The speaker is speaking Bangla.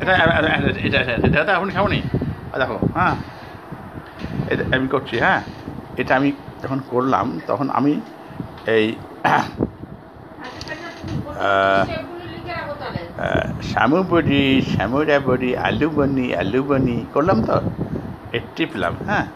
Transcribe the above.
এটা এটা এটা এটা আপনি খাবনি? দেখো। হ্যাঁ। এটা আমি করছি হ্যাঁ? এটা আমি যখন করলাম তখন আমি এই শ্যামু বড়ি শ্যামুরা বড়ি আলু বনি আলু বনি করলাম তো? এ টিপলাম হ্যাঁ?